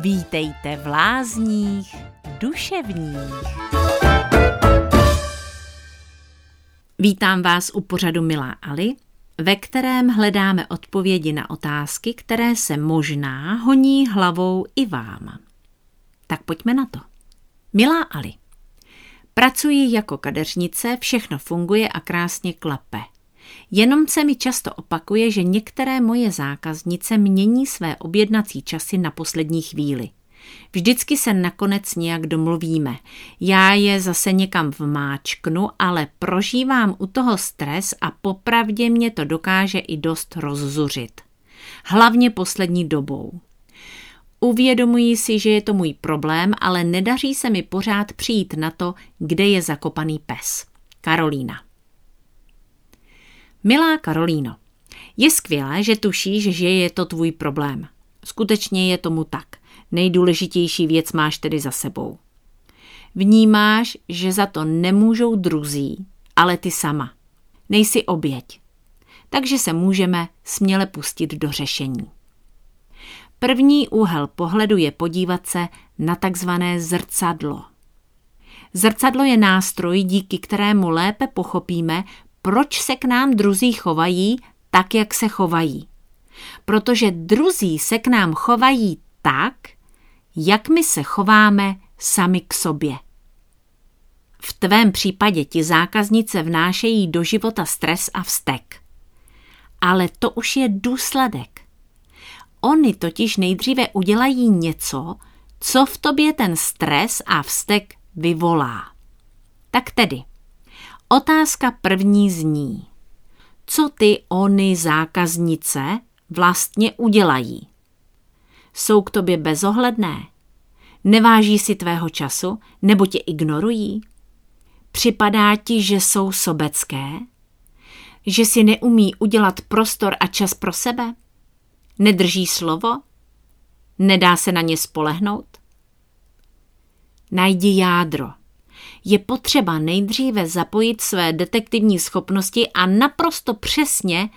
Vítejte v lázních duševních. Vítám vás u pořadu Milá Ali, ve kterém hledáme odpovědi na otázky, které se možná honí hlavou i vám. Tak pojďme na to. Milá Ali, pracuji jako kadeřnice, všechno funguje a krásně klape – Jenom se mi často opakuje, že některé moje zákaznice mění své objednací časy na poslední chvíli. Vždycky se nakonec nějak domluvíme. Já je zase někam vmáčknu, ale prožívám u toho stres a popravdě mě to dokáže i dost rozzuřit. Hlavně poslední dobou. Uvědomuji si, že je to můj problém, ale nedaří se mi pořád přijít na to, kde je zakopaný pes. Karolína. Milá Karolíno, je skvělé, že tušíš, že je to tvůj problém. Skutečně je tomu tak. Nejdůležitější věc máš tedy za sebou. Vnímáš, že za to nemůžou druzí, ale ty sama. Nejsi oběť. Takže se můžeme směle pustit do řešení. První úhel pohledu je podívat se na takzvané zrcadlo. Zrcadlo je nástroj, díky kterému lépe pochopíme, proč se k nám druzí chovají tak, jak se chovají. Protože druzí se k nám chovají tak, jak my se chováme sami k sobě. V tvém případě ti zákaznice vnášejí do života stres a vztek. Ale to už je důsledek. Oni totiž nejdříve udělají něco, co v tobě ten stres a vztek vyvolá. Tak tedy, Otázka první zní. Co ty ony zákaznice vlastně udělají? Jsou k tobě bezohledné? Neváží si tvého času nebo tě ignorují? Připadá ti, že jsou sobecké? Že si neumí udělat prostor a čas pro sebe? Nedrží slovo? Nedá se na ně spolehnout? Najdi jádro je potřeba nejdříve zapojit své detektivní schopnosti a naprosto přesně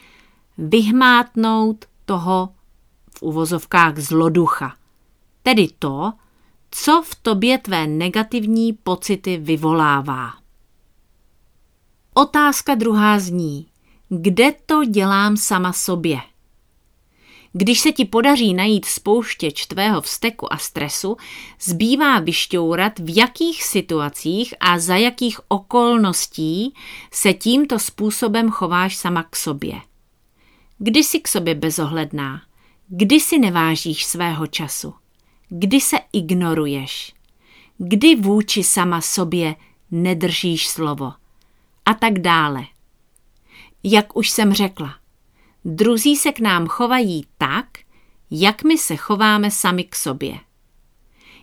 vyhmátnout toho v uvozovkách zloducha. Tedy to, co v tobě tvé negativní pocity vyvolává. Otázka druhá zní, kde to dělám sama sobě? Když se ti podaří najít spouštěč tvého vzteku a stresu, zbývá vyšťourat, v jakých situacích a za jakých okolností se tímto způsobem chováš sama k sobě. Kdy jsi k sobě bezohledná? Kdy si nevážíš svého času? Kdy se ignoruješ? Kdy vůči sama sobě nedržíš slovo? A tak dále. Jak už jsem řekla, Druzí se k nám chovají tak, jak my se chováme sami k sobě.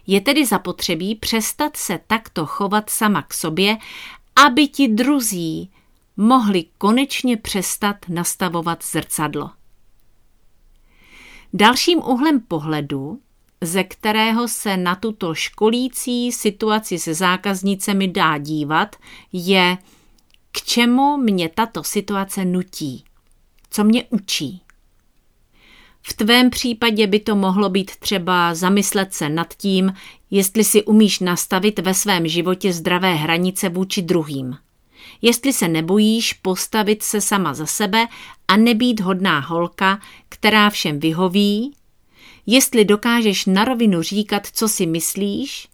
Je tedy zapotřebí přestat se takto chovat sama k sobě, aby ti druzí mohli konečně přestat nastavovat zrcadlo. Dalším úhlem pohledu, ze kterého se na tuto školící situaci se zákaznicemi dá dívat, je, k čemu mě tato situace nutí co mě učí. V tvém případě by to mohlo být třeba zamyslet se nad tím, jestli si umíš nastavit ve svém životě zdravé hranice vůči druhým. Jestli se nebojíš postavit se sama za sebe a nebýt hodná holka, která všem vyhoví, jestli dokážeš na rovinu říkat, co si myslíš,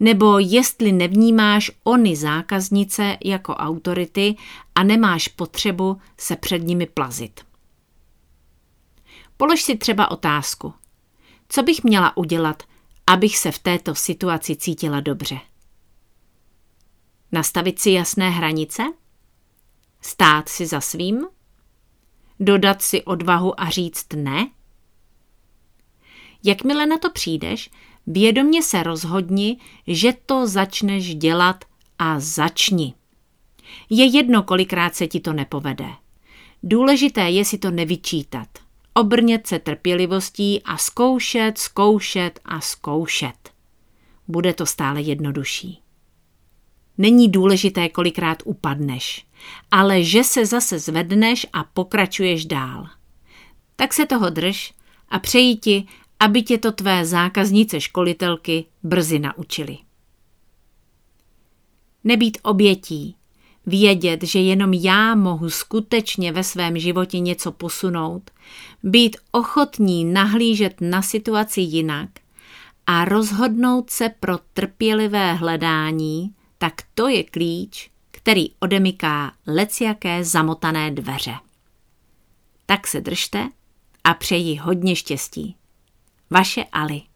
nebo jestli nevnímáš ony zákaznice jako autority a nemáš potřebu se před nimi plazit. Polož si třeba otázku. Co bych měla udělat, abych se v této situaci cítila dobře? Nastavit si jasné hranice? Stát si za svým? Dodat si odvahu a říct ne? Jakmile na to přijdeš, vědomně se rozhodni, že to začneš dělat a začni. Je jedno, kolikrát se ti to nepovede. Důležité je si to nevyčítat. Obrnět se trpělivostí a zkoušet, zkoušet a zkoušet. Bude to stále jednodušší. Není důležité, kolikrát upadneš, ale že se zase zvedneš a pokračuješ dál. Tak se toho drž a přeji ti, aby tě to tvé zákaznice školitelky brzy naučili. Nebýt obětí, vědět, že jenom já mohu skutečně ve svém životě něco posunout, být ochotní nahlížet na situaci jinak a rozhodnout se pro trpělivé hledání, tak to je klíč, který odemyká leciaké zamotané dveře. Tak se držte a přeji hodně štěstí. Vaše Ali